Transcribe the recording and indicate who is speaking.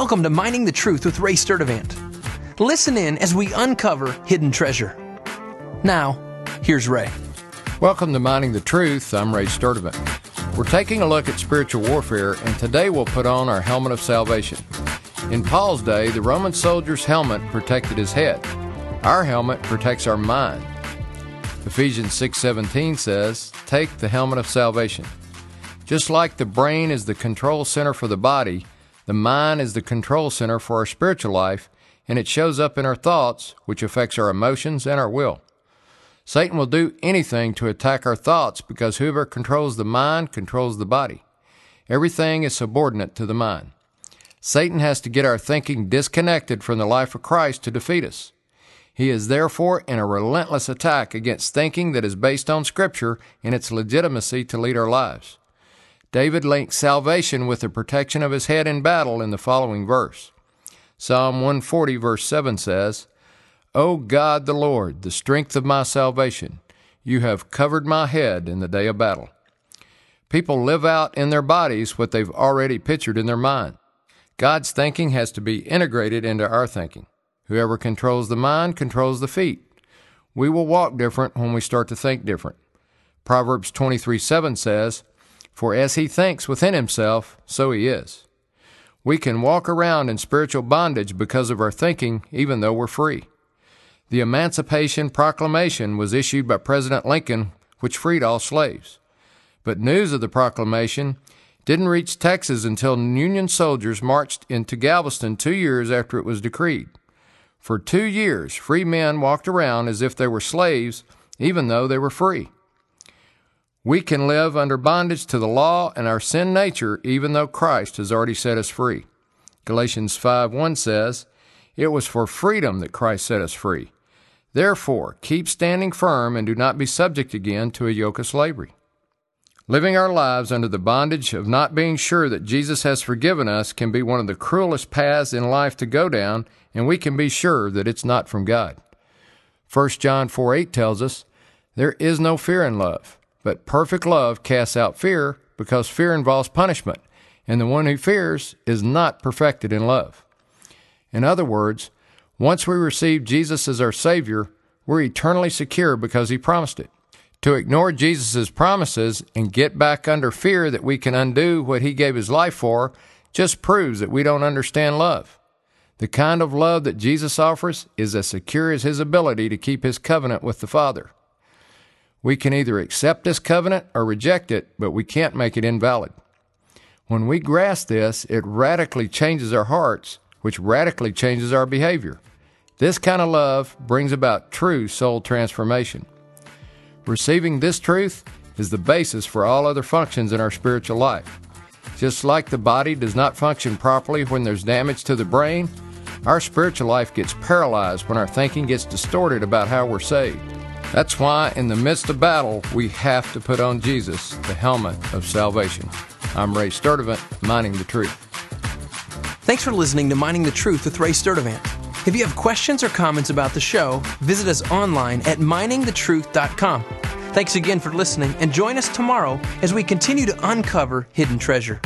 Speaker 1: Welcome to Mining the Truth with Ray Sturdivant. Listen in as we uncover hidden treasure. Now, here's Ray.
Speaker 2: Welcome to Mining the Truth. I'm Ray Sturdivant. We're taking a look at spiritual warfare, and today we'll put on our helmet of salvation. In Paul's day, the Roman soldier's helmet protected his head. Our helmet protects our mind. Ephesians 6:17 says, "Take the helmet of salvation." Just like the brain is the control center for the body, the mind is the control center for our spiritual life, and it shows up in our thoughts, which affects our emotions and our will. Satan will do anything to attack our thoughts because whoever controls the mind controls the body. Everything is subordinate to the mind. Satan has to get our thinking disconnected from the life of Christ to defeat us. He is therefore in a relentless attack against thinking that is based on Scripture and its legitimacy to lead our lives. David links salvation with the protection of his head in battle in the following verse. Psalm 140, verse 7 says, O God the Lord, the strength of my salvation, you have covered my head in the day of battle. People live out in their bodies what they've already pictured in their mind. God's thinking has to be integrated into our thinking. Whoever controls the mind controls the feet. We will walk different when we start to think different. Proverbs 23 7 says, for as he thinks within himself, so he is. We can walk around in spiritual bondage because of our thinking, even though we're free. The Emancipation Proclamation was issued by President Lincoln, which freed all slaves. But news of the proclamation didn't reach Texas until Union soldiers marched into Galveston two years after it was decreed. For two years, free men walked around as if they were slaves, even though they were free. We can live under bondage to the law and our sin nature even though Christ has already set us free. Galatians 5 1 says, It was for freedom that Christ set us free. Therefore, keep standing firm and do not be subject again to a yoke of slavery. Living our lives under the bondage of not being sure that Jesus has forgiven us can be one of the cruelest paths in life to go down, and we can be sure that it's not from God. 1 John 4 8 tells us, There is no fear in love but perfect love casts out fear because fear involves punishment, and the one who fears is not perfected in love. In other words, once we receive Jesus as our Savior, we're eternally secure because He promised it. To ignore Jesus' promises and get back under fear that we can undo what He gave His life for just proves that we don't understand love. The kind of love that Jesus offers is as secure as His ability to keep His covenant with the Father. We can either accept this covenant or reject it, but we can't make it invalid. When we grasp this, it radically changes our hearts, which radically changes our behavior. This kind of love brings about true soul transformation. Receiving this truth is the basis for all other functions in our spiritual life. Just like the body does not function properly when there's damage to the brain, our spiritual life gets paralyzed when our thinking gets distorted about how we're saved. That's why, in the midst of battle, we have to put on Jesus, the helmet of salvation. I'm Ray Sturdivant, Mining the Truth.
Speaker 1: Thanks for listening to Mining the Truth with Ray Sturdivant. If you have questions or comments about the show, visit us online at miningthetruth.com. Thanks again for listening, and join us tomorrow as we continue to uncover hidden treasure.